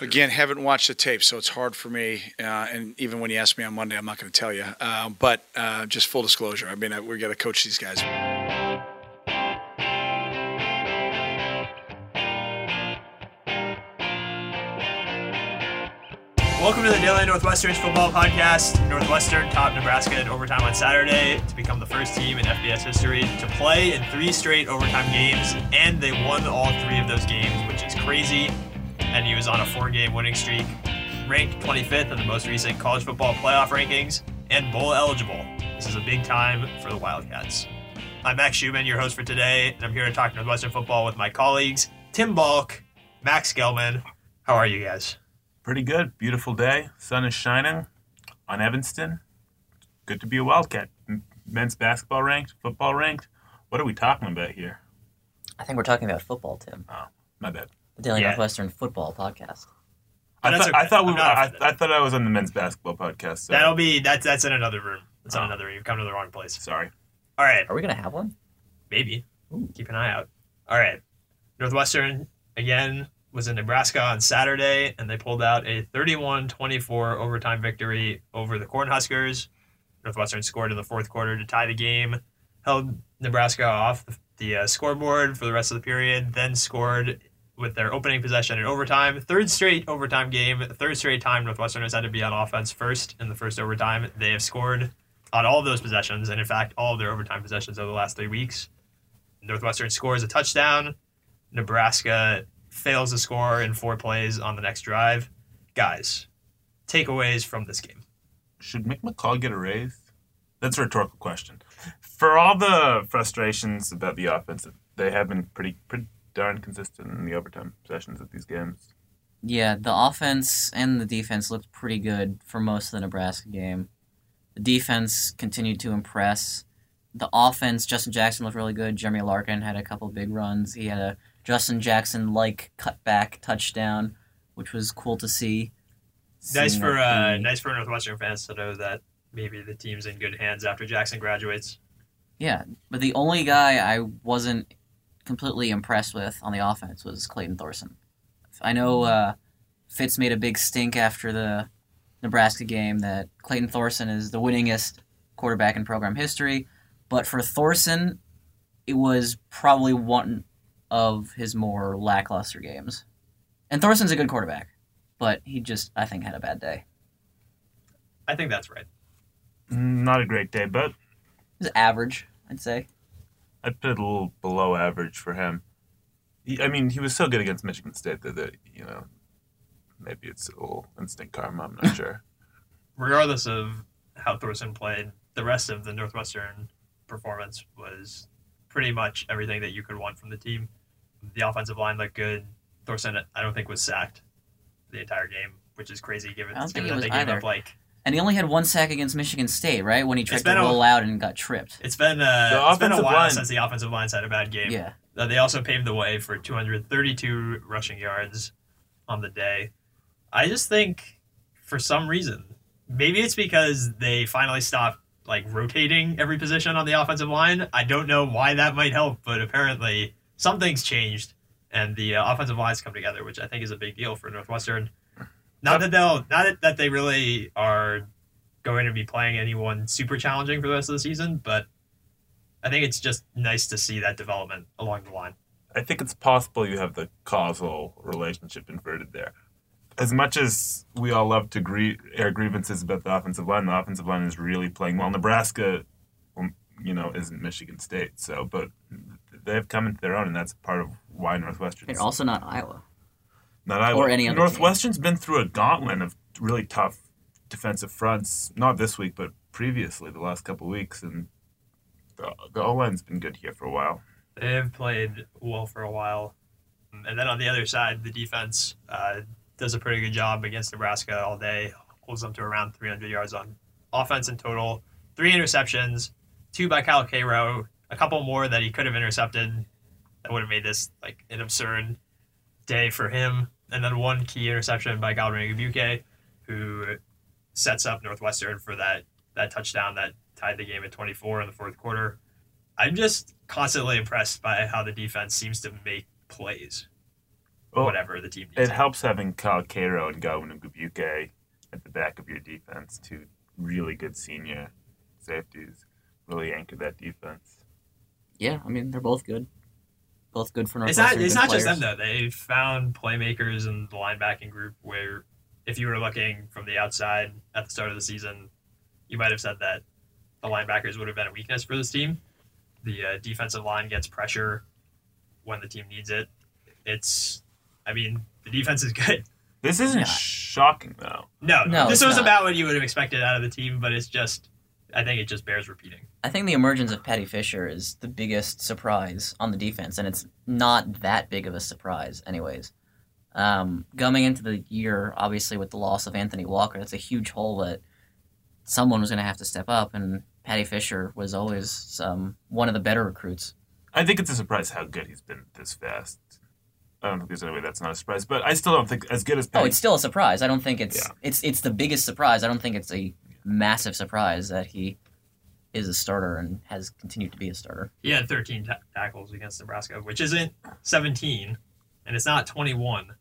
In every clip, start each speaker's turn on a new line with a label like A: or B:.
A: Again, haven't watched the tape, so it's hard for me. Uh, and even when you ask me on Monday, I'm not going to tell you. Uh, but uh, just full disclosure, I mean, I, we got to coach these guys.
B: Welcome to the Daily Northwestern's football podcast. Northwestern topped Nebraska in overtime on Saturday to become the first team in FBS history to play in three straight overtime games, and they won all three of those games, which is crazy. And he was on a four-game winning streak, ranked 25th in the most recent college football playoff rankings, and bowl eligible. This is a big time for the Wildcats. I'm Max Schuman, your host for today, and I'm here to talk Northwestern football with my colleagues Tim Balk, Max Gelman. How are you guys?
C: Pretty good. Beautiful day. Sun is shining on Evanston. Good to be a Wildcat. Men's basketball ranked, football ranked. What are we talking about here?
D: I think we're talking about football, Tim.
C: Oh, my bad.
D: The Daily
B: Yeah.
D: Northwestern Football Podcast.
C: I
B: that's
C: thought, I thought we were, I. I thought I was on the men's basketball podcast. So
B: That'll be that's that's in another room. That's in
C: Oh.
B: another room. You've come to the wrong place.
C: sorry.
B: All right,
D: Are we gonna have one?
B: maybe. Keep an eye out. All right. Northwestern again was in Nebraska on Saturday and they pulled out a 31-24 overtime victory over the Cornhuskers. Northwestern scored in the fourth quarter to tie the game, held Nebraska off the uh, scoreboard for the rest of the period, then scored with their opening possession in overtime. Third straight overtime game, third straight time Northwestern has had to be on offense first in the first overtime. They have scored on all of those possessions, and in fact, all of their overtime possessions over the last three weeks. Northwestern scores a touchdown. Nebraska fails to score in four plays on the next drive. Guys, takeaways from this game.
C: Should Mick McCall get a raise? That's a rhetorical question. For all the frustrations about the offense, they have been pretty pretty darn consistent in the overtime possessions of these games.
D: Yeah, the offense and the defense looked pretty good for most of the Nebraska game. The defense continued to impress. The offense, Justin Jackson looked really good. Jeremy Larkin had a couple big runs. He had a Justin Jackson like cutback touchdown, which was cool to see.
B: Nice for
D: that
B: uh, nice for Northwestern fans to know that maybe the team's in good hands after Jackson graduates.
D: Yeah, but the only guy I wasn't completely impressed with on the offense was Clayton Thorson. I know uh, Fitz made a big stink after the Nebraska game that Clayton Thorson is the winningest quarterback in program history, but for Thorson, it was probably one of his more lackluster games. And Thorson's a good quarterback, but he just, I think, had a bad day.
B: I think that's right.
C: Not a great day, but
D: It was average, I'd say.
C: I'd put it a little below average for him. He, I mean, he was so good against Michigan State that, that you know, maybe it's a little instant karma. I'm not sure.
B: Regardless of how Thorson played, the rest of the Northwestern performance was pretty much everything that you could want from the team. The offensive line looked good. Thorson, I don't think was sacked the entire game, which is crazy given,
D: I don't think
B: given
D: he
B: that
D: was
B: they gave
D: either.
B: up like
D: And he only had one sack against Michigan State, right? When he tried
B: It's
D: to
B: been a-
D: out and got tripped.
B: It's been uh,
C: The
B: it's been a while
C: line-
B: since the offensive line's had a bad game.
D: Yeah.
B: Uh, they also paved the way for 232 rushing yards on the day. I just think, for some reason, maybe it's because they finally stopped like rotating every position on the offensive line. I don't know why that might help, but apparently something's changed, and the uh, offensive lines come together, which I think is a big deal for Northwestern. Not that they'll, not that- that they really are going to be playing anyone super challenging for the rest of the season, but I think it's just nice to see that development along the line.
C: I think it's possible you have the causal relationship inverted there. As much as we all love to grie- air grievances about the offensive line, the offensive line is really playing well. Nebraska, um, you know, isn't Michigan State, so but they've come into their own, and that's part of why Northwestern.
D: They're also not Iowa.
C: Not Iowa.
D: or any other
C: Northwestern's been through a gauntlet of really tough defensive fronts. Not this week, but previously, the last couple of weeks, and the, the O line's been good here for a while.
B: They've played well for a while. And then on the other side, the defense uh, does a pretty good job against Nebraska all day, holds them to around 300 yards on offense in total. Three interceptions, two by Kyle Queiro, a couple more that he could have intercepted that would have made this like an absurd day for him. And then one key interception by Godwin Igwebuike, who sets up Northwestern for that, that touchdown that tied the game at 24 in the fourth quarter. I'm just constantly impressed by how the defense seems to make plays.
C: Well,
B: whatever the team needs.
C: It helps having Kyle Queiro and Godwin Igwebuike at the back of your defense, two really good senior safeties, really anchor that defense.
D: Yeah, I mean they're both good. Both good for
B: It's not. It's
D: good
B: not just them though. They found playmakers in the linebacking group where, if you were looking from the outside at the start of the season, you might have said that the linebackers would have been a weakness for this team. The uh, defensive line gets pressure when the team needs it. It's. I mean, the defense is good.
C: This isn't
D: Yeah.
C: shocking though.
B: No,
D: No,
B: this was
D: not.
B: about what you would have expected out of the team, but it's just. I think it just bears repeating.
D: I think the emergence of Paddy Fisher is the biggest surprise on the defense, and it's not that big of a surprise, anyways. Um, coming into the year, obviously with the loss of Anthony Walker, that's a huge hole that someone was going to have to step up, and Paddy Fisher was always um, one of the better recruits.
C: I think it's a surprise how good he's been this fast. I don't think there's any way that's not a surprise, but I still don't think as good as
D: Oh, it's still a surprise. I don't think it's
C: Yeah.
D: it's it's the biggest surprise. I don't think it's a massive surprise that he is a starter and has continued to be a starter.
B: He had 13 ta- tackles against Nebraska, which isn't 17, and it's not 21.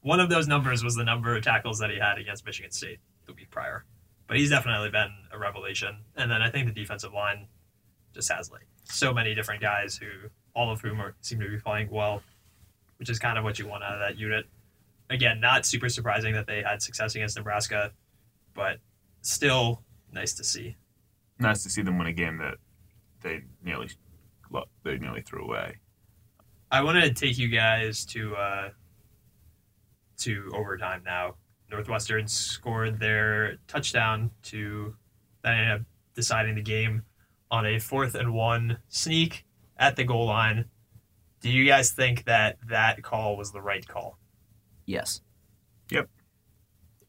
B: One of those numbers was the number of tackles that he had against Michigan State the week prior. But he's definitely been a revelation. And then I think the defensive line just has like so many different guys who, all of whom are, seem to be playing well, which is kind of what you want out of that unit. Again, not super surprising that they had success against Nebraska, but still nice to see.
C: nice to see them win a game that they nearly they nearly threw away.
B: I want to take you guys to uh, to overtime now. Northwestern scored their touchdown to that ended up deciding the game on a fourth and one sneak at the goal line. Do you guys think that that call was the right call?
D: Yes.
B: Even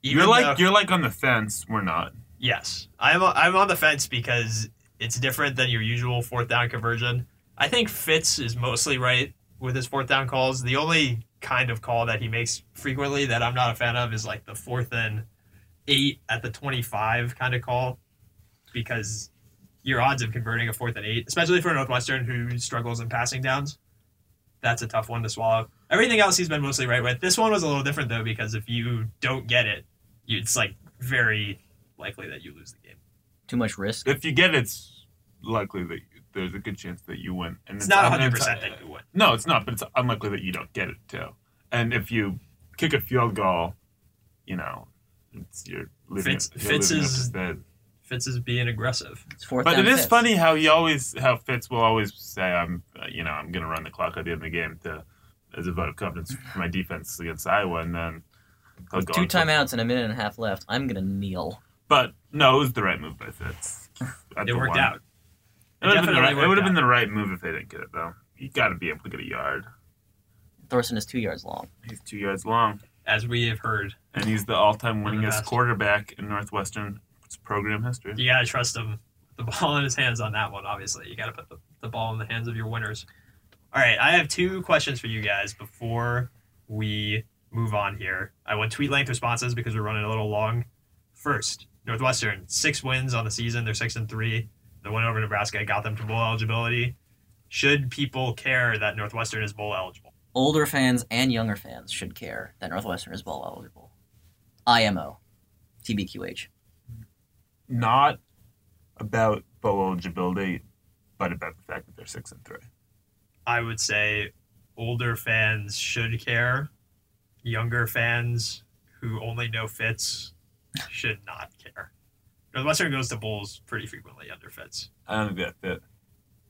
C: you're like
B: though-
C: you're like on the fence. We're not.
B: Yes, I'm I'm on the fence because it's different than your usual fourth down conversion. I think Fitz is mostly right with his fourth down calls. The only kind of call that he makes frequently that I'm not a fan of is like the fourth and eight at the 25 kind of call because your odds of converting a fourth and eight, especially for a Northwestern who struggles in passing downs, that's a tough one to swallow. Everything else he's been mostly right with. This one was a little different though because if you don't get it, it's like very likely that you lose the game.
D: Too much risk.
C: If you get it, it's likely that you, there's a good chance that you win. And
B: It's not 100 percent that you win.
C: No, it's not. But it's unlikely that you don't get it too. And if you kick a field goal, you know, it's you're living.
B: Fitz-
C: you're
B: Fitz
C: living
B: is-
C: to.
B: Fitz is being aggressive.
D: It's fourth
C: But it is
D: fifth.
C: funny how he always how Fitz will always say I'm uh, you know I'm going to run the clock at the end of the game to as a vote of confidence for my defense against Iowa, and then he'll
D: Two timeouts and a minute and a half left. I'm gonna kneel.
C: But no, it was the right move by Fitz.
B: It
C: the
B: worked
C: one.
B: out.
C: It would have been the right. It would have been the right move if they didn't get it though. You got to be able to get a yard.
D: Thorson is two yards long.
C: He's two yards long,
B: As we have heard,
C: and he's the all-time
B: One the
C: winningest quarterback in Northwestern program history.
B: you gotta trust him. The ball in his hands on that one. Obviously, you gotta put the, the ball in the hands of your winners. All right, I have two questions for you guys before we move on here. I want tweet length responses because we're running a little long. First, Northwestern six wins on the season. They're six and three. The win over Nebraska got them to bowl eligibility. Should people care that Northwestern is bowl eligible?
D: Older fans and younger fans should care that Northwestern is bowl eligible. IMO. TBQH.
C: Not about bowl eligibility, but about the fact that they're six and three.
B: I would say older fans should care. Younger fans who only know Fitz should not care. Western goes to bowls pretty frequently under Fitz.
C: I don't think that fit.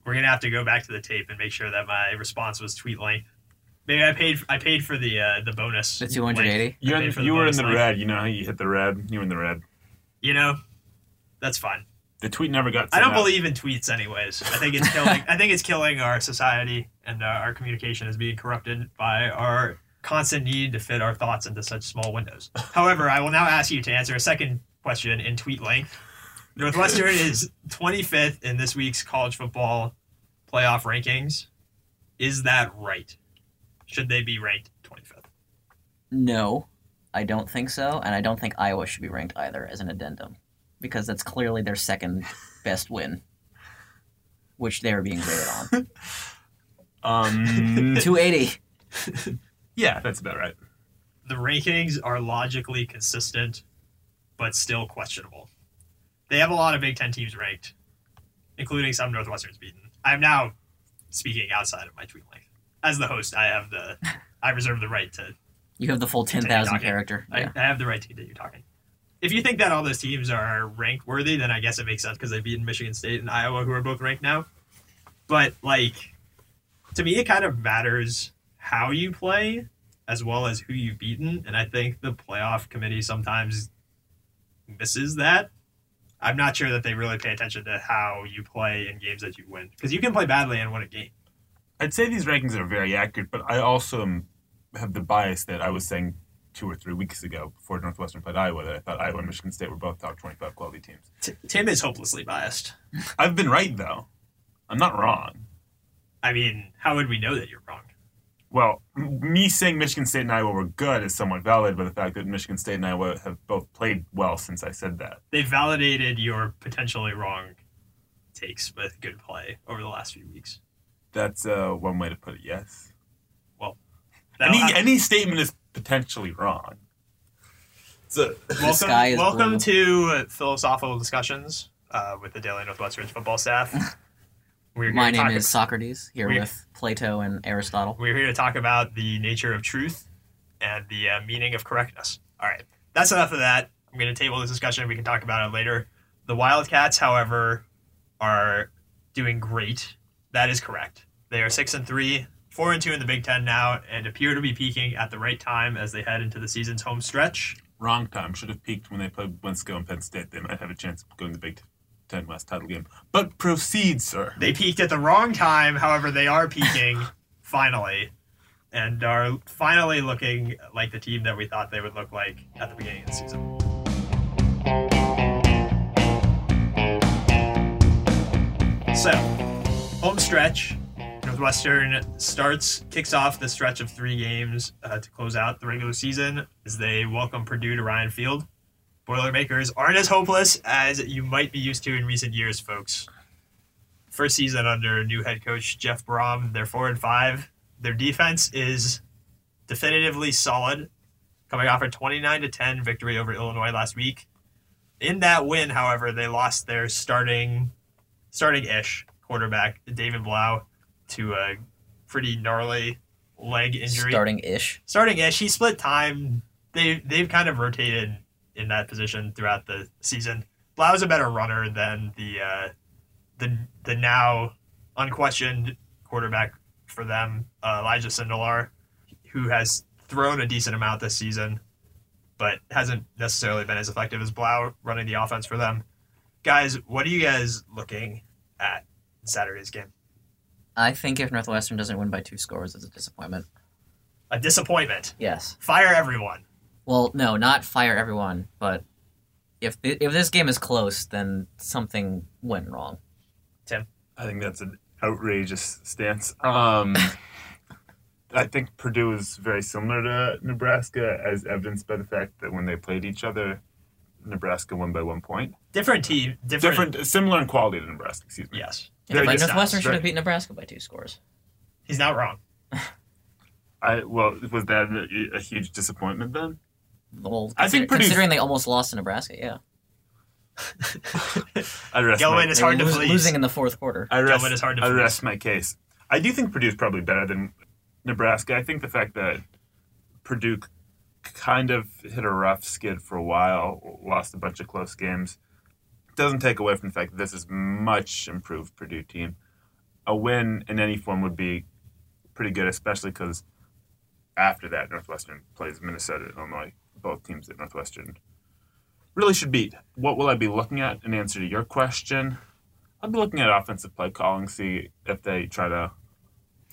B: We're gonna have to go back to the tape and make sure that my response was tweet length. Maybe I paid I paid for the uh, the bonus.
D: The 280?
C: You're
B: paid
C: in,
B: for
C: you were in the
B: length.
C: red. You know how you hit the red. You were in the red.
B: You know, that's fine.
C: The tweet never got.
B: I don't
C: out.
B: believe in tweets, anyways. I think it's killing. I think it's killing our society, and uh, our communication is being corrupted by our constant need to fit our thoughts into such small windows. However, I will now ask you to answer a second question in tweet length. Northwestern is 25th in this week's college football playoff rankings. Is that right? Should they be ranked 25th?
D: No, I don't think so, and I don't think Iowa should be ranked either as an addendum, because that's clearly their second best win, which they're being graded on.
C: Um,
D: 280.
C: yeah, Yeah, that's about right.
B: the rankings are logically consistent, but still questionable. They have a lot of Big Ten teams ranked, including some Northwestern's beaten. I'm now speaking outside of my tweet length. As the host, I have the I reserve the right to
D: You have the full ten thousand character.
B: I, I have the right to continue talking. If you think that all those teams are ranked worthy, then I guess it makes sense because they've beaten Michigan State and Iowa, who are both ranked now. But like, to me, it kind of matters how you play as well as who you've beaten, and I think the playoff committee sometimes misses that. I'm not sure that they really pay attention to how you play in games that you win because you can play badly and win a game.
C: I'd say these rankings are very accurate, but I also am, have the bias that I was saying two or three weeks ago before Northwestern played Iowa that I thought Iowa and Michigan State were both top 25 quality teams.
B: T- Tim is hopelessly biased.
C: I've been right, though. I'm not wrong.
B: I mean, how would we know that you're wrong?
C: Well, me saying Michigan State and Iowa were good is somewhat valid by the fact that Michigan State and Iowa have both played well since I said that.
B: they validated your potentially wrong takes with good play over the last few weeks.
C: That's uh, one way to put it, yes.
B: That'll
C: Any,
B: hap-
C: any statement is potentially wrong. So,
B: welcome,
D: is
B: welcome
D: blue.
B: to uh, philosophical discussions uh, with the Daily Northwestern football staff. We're
D: My name
B: talk-
D: is Socrates, here
B: we-
D: with Plato and Aristotle.
B: We're here to talk about the nature of truth and the uh, meaning of correctness. All right, that's enough of that. I'm going to table this discussion. We can talk about it later. The Wildcats, however, are doing great. That is correct. They are six and three, four and two in the Big Ten now, and appear to be peaking at the right time as they head into the season's home stretch.
C: wrong time. Should have peaked when they played Wisco and Penn State. They might have a chance of going to the Big Ten West title game. But proceed, sir.
B: They peaked at the wrong time. However, they are peaking finally, and are finally looking like the team that we thought they would look like at the beginning of the season. So, home stretch. Northwestern starts, kicks off the stretch of three games uh, to close out the regular season as they welcome Purdue to Ryan Field. Boilermakers aren't as hopeless as you might be used to in recent years, folks. First season under new head coach Jeff Brohm, they're four and five. Their defense is definitively solid, coming off a 29 to 10 victory over Illinois last week. In that win, however, they lost their starting starting ish quarterback, David Blough, to a pretty gnarly leg injury.
D: Starting ish.
B: Starting ish, he split time. They they've kind of rotated in that position throughout the season. Blough's a better runner than the uh, the the now unquestioned quarterback for them, uh, Elijah Sindelar, who has thrown a decent amount this season, but hasn't necessarily been as effective as Blau running the offense for them. Guys, what are you guys looking at in Saturday's game?
D: I think if Northwestern doesn't win by two scores, it's a disappointment.
B: A disappointment.
D: Yes.
B: Fire everyone.
D: Well, no, not fire everyone, but if if this game is close, then something went wrong.
C: Tim, I think that's an outrageous stance. Um, I think Purdue is very similar to Nebraska, as evidenced by the fact that when they played each other, Nebraska won by one point.
B: Different team. Different.
C: Different, similar in quality to Nebraska. Excuse me.
B: Yes.
D: Yeah, but Northwestern should have beat Nebraska by two scores.
B: He's not wrong.
C: I well, was that a, a huge disappointment then?
D: Well,
C: I think
D: consider-
C: Purdue's-
D: considering they almost lost to Nebraska, yeah,
C: I rest
B: Gelman
C: my,
B: is hard to
D: lose-
B: please.
D: losing in the fourth quarter.
C: I rest,
B: Gelman is hard to
C: I
B: please.
C: rest my case. I do think Purdue's probably better than Nebraska. I think the fact that Purdue kind of hit a rough skid for a while, lost a bunch of close games, doesn't take away from the fact that this is much improved Purdue team. A win in any form would be pretty good, especially because after that, Northwestern plays Minnesota and Illinois, both teams that Northwestern really should beat. What will I be looking at in answer to your question? I'll be looking at offensive play calling, see if they try to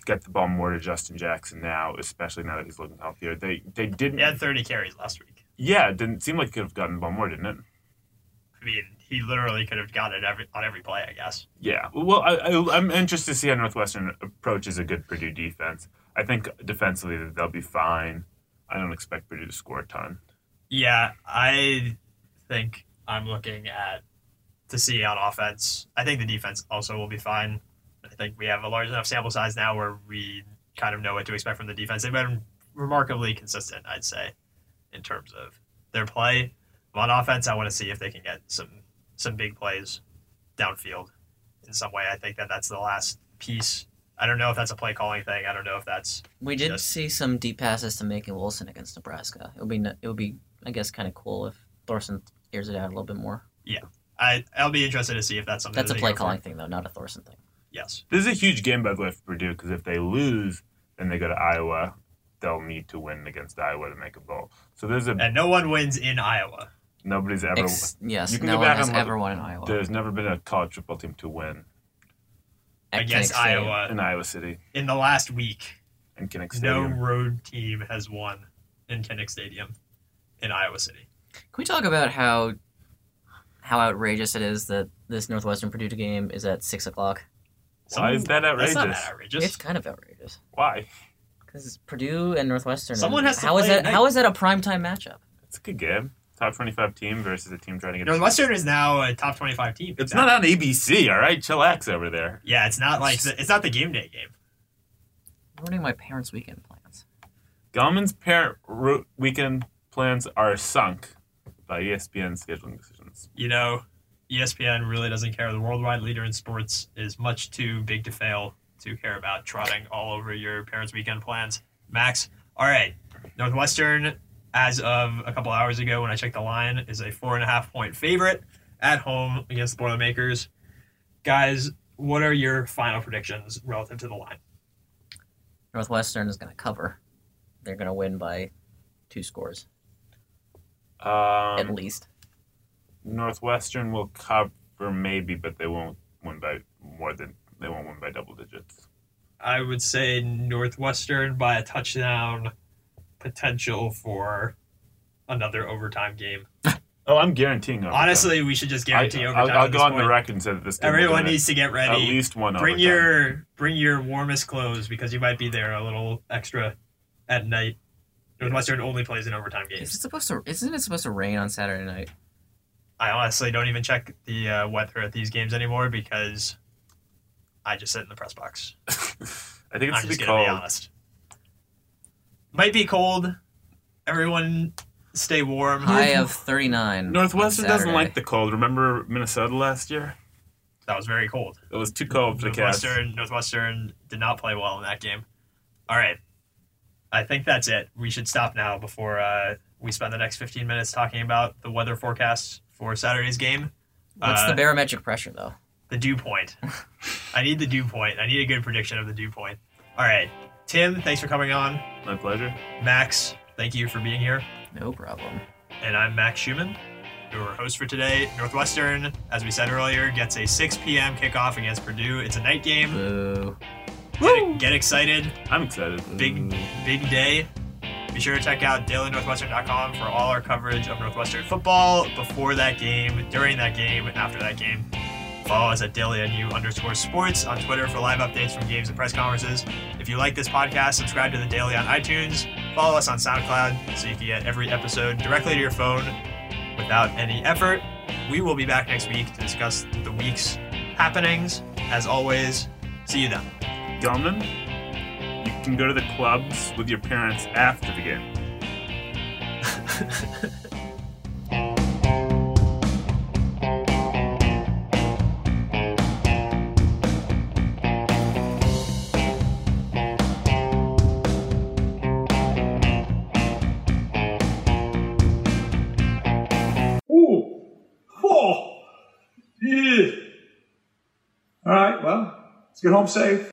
C: get the ball more to Justin Jackson now, especially now that he's looking healthier. They they didn't.
B: He had 30 carries last week.
C: yeah, it didn't seem like he could have gotten the ball more, didn't it?
B: I mean, he literally could have got it every on every play, I guess.
C: Yeah. Well, I, I, I'm interested to see how Northwestern approaches a good Purdue defense. I think defensively they'll be fine. I don't expect Purdue to score a ton.
B: Yeah, I think I'm looking at to see on offense. I think the defense also will be fine. I think we have a large enough sample size now where we kind of know what to expect from the defense. They've been remarkably consistent, I'd say, in terms of their play. On offense, I want to see if they can get some some big plays downfield in some way. I think that that's the last piece. I don't know if that's a play calling thing. I don't know if that's
D: We did
B: Yes.
D: see some deep passes to Macan Wilson against Nebraska. It would be it would be I guess kind of cool if Thorson airs it out a little bit more.
B: Yeah, I I'll be interested to see if that's something
D: That's a
B: that they
D: play
B: go for.
D: calling thing though, not a Thorson thing.
B: Yes.
C: This is a huge game, by the way, for Purdue because if they lose, then they go to Iowa. They'll need to win against Iowa to make a bowl. So there's a
B: And no one wins in Iowa.
C: nobody's ever.
D: Ex- yes,
C: You can
D: no
C: go
D: one
C: back
D: has
C: and look-
D: ever won in Iowa.
C: there's never been a college football team to win
D: At
B: against
D: Kinnick
B: Iowa
C: in Iowa City
B: in the last week.
C: and Kinnick
B: No road team has won in Kinnick Stadium in Iowa City.
D: Can we talk about how how outrageous it is that this Northwestern Purdue game is at six o'clock?
C: Why is that outrageous?
B: That's not that outrageous.
D: It's kind of outrageous
C: Why?
D: because Purdue and Northwestern.
B: Someone has to
D: how is
B: play at
D: that?
B: night.
D: How is that a primetime matchup?
C: It's a good game. Top 25 team versus a team trying to get.
B: Northwestern is now a top twenty-five team.
C: It's not on ABC, all right? Chillax over there.
B: Yeah, it's not like the, it's not the game day game.
D: ruining my parents' weekend plans.
C: Gelman's parent ro- weekend plans are sunk by ESPN scheduling decisions.
B: You know, ESPN really doesn't care. The worldwide leader in sports is much too big to fail to care about trotting all over your parents' weekend plans. Max, all right. Northwestern, as of a couple hours ago when I checked the line, is a four and a half point favorite at home against the Boilermakers. Guys, what are your final predictions relative to the line?
D: Northwestern is going to cover. They're going to win by two scores at
C: Um,
D: least.
C: Northwestern will cover maybe, but they won't win by more than they won't win by double digits.
B: I would say Northwestern by a touchdown, potential for another overtime game.
C: Oh, I'm guaranteeing. overtime.
B: Honestly, we should just guarantee
C: I,
B: overtime.
C: I'll, I'll
B: at
C: go
B: this
C: on the record and say that this game
B: Everyone needs to get ready.
C: at
B: ready.
C: least one
B: Bring
C: overtime.
B: your bring your warmest clothes because you might be there a little extra at night. Northwestern only plays in overtime
D: Is
B: games.
D: it supposed to? Isn't it supposed to rain on Saturday night?
B: I honestly don't even check the uh, weather at these games anymore because I just sit in the press box.
C: I think it's
B: I'm
C: to
B: just
C: be
B: gonna be honest. Might be cold. Everyone, stay warm.
D: High of thirty nine.
C: Northwestern doesn't like the cold. Remember Minnesota last year?
B: That was very cold.
C: It was too cold for the Cats.
B: Northwestern, Northwestern did not play well in that game. All right. I think that's it. We should stop now before uh, we spend the next 15 minutes talking about the weather forecast for Saturday's game.
D: What's
B: Uh,
D: the barometric pressure though?
B: The dew point. I need the dew point. I need a good prediction of the dew point. All right. Tim, thanks for coming on.
C: My pleasure.
B: Max, thank you for being here.
D: No problem.
B: And I'm Max Schuman, your host for today. Northwestern, as we said earlier, gets a 6 p.m. kickoff against Purdue. It's a night game.
D: Boo.
B: Get, get excited.
C: I'm excited.
B: big big day. Be sure to check out dailynorthwestern.com for all our coverage of Northwestern football before that game, during that game, and after that game. Follow us at dailynu underscore sports on Twitter for live updates from games and press conferences. If you like this podcast, subscribe to the Daily on iTunes. Follow us on SoundCloud so you can get every episode directly to your phone without any effort. We will be back next week to discuss the week's happenings. As always, see you then.
C: Gelman, you can go to the clubs with your parents after the game.
E: let's get home safe.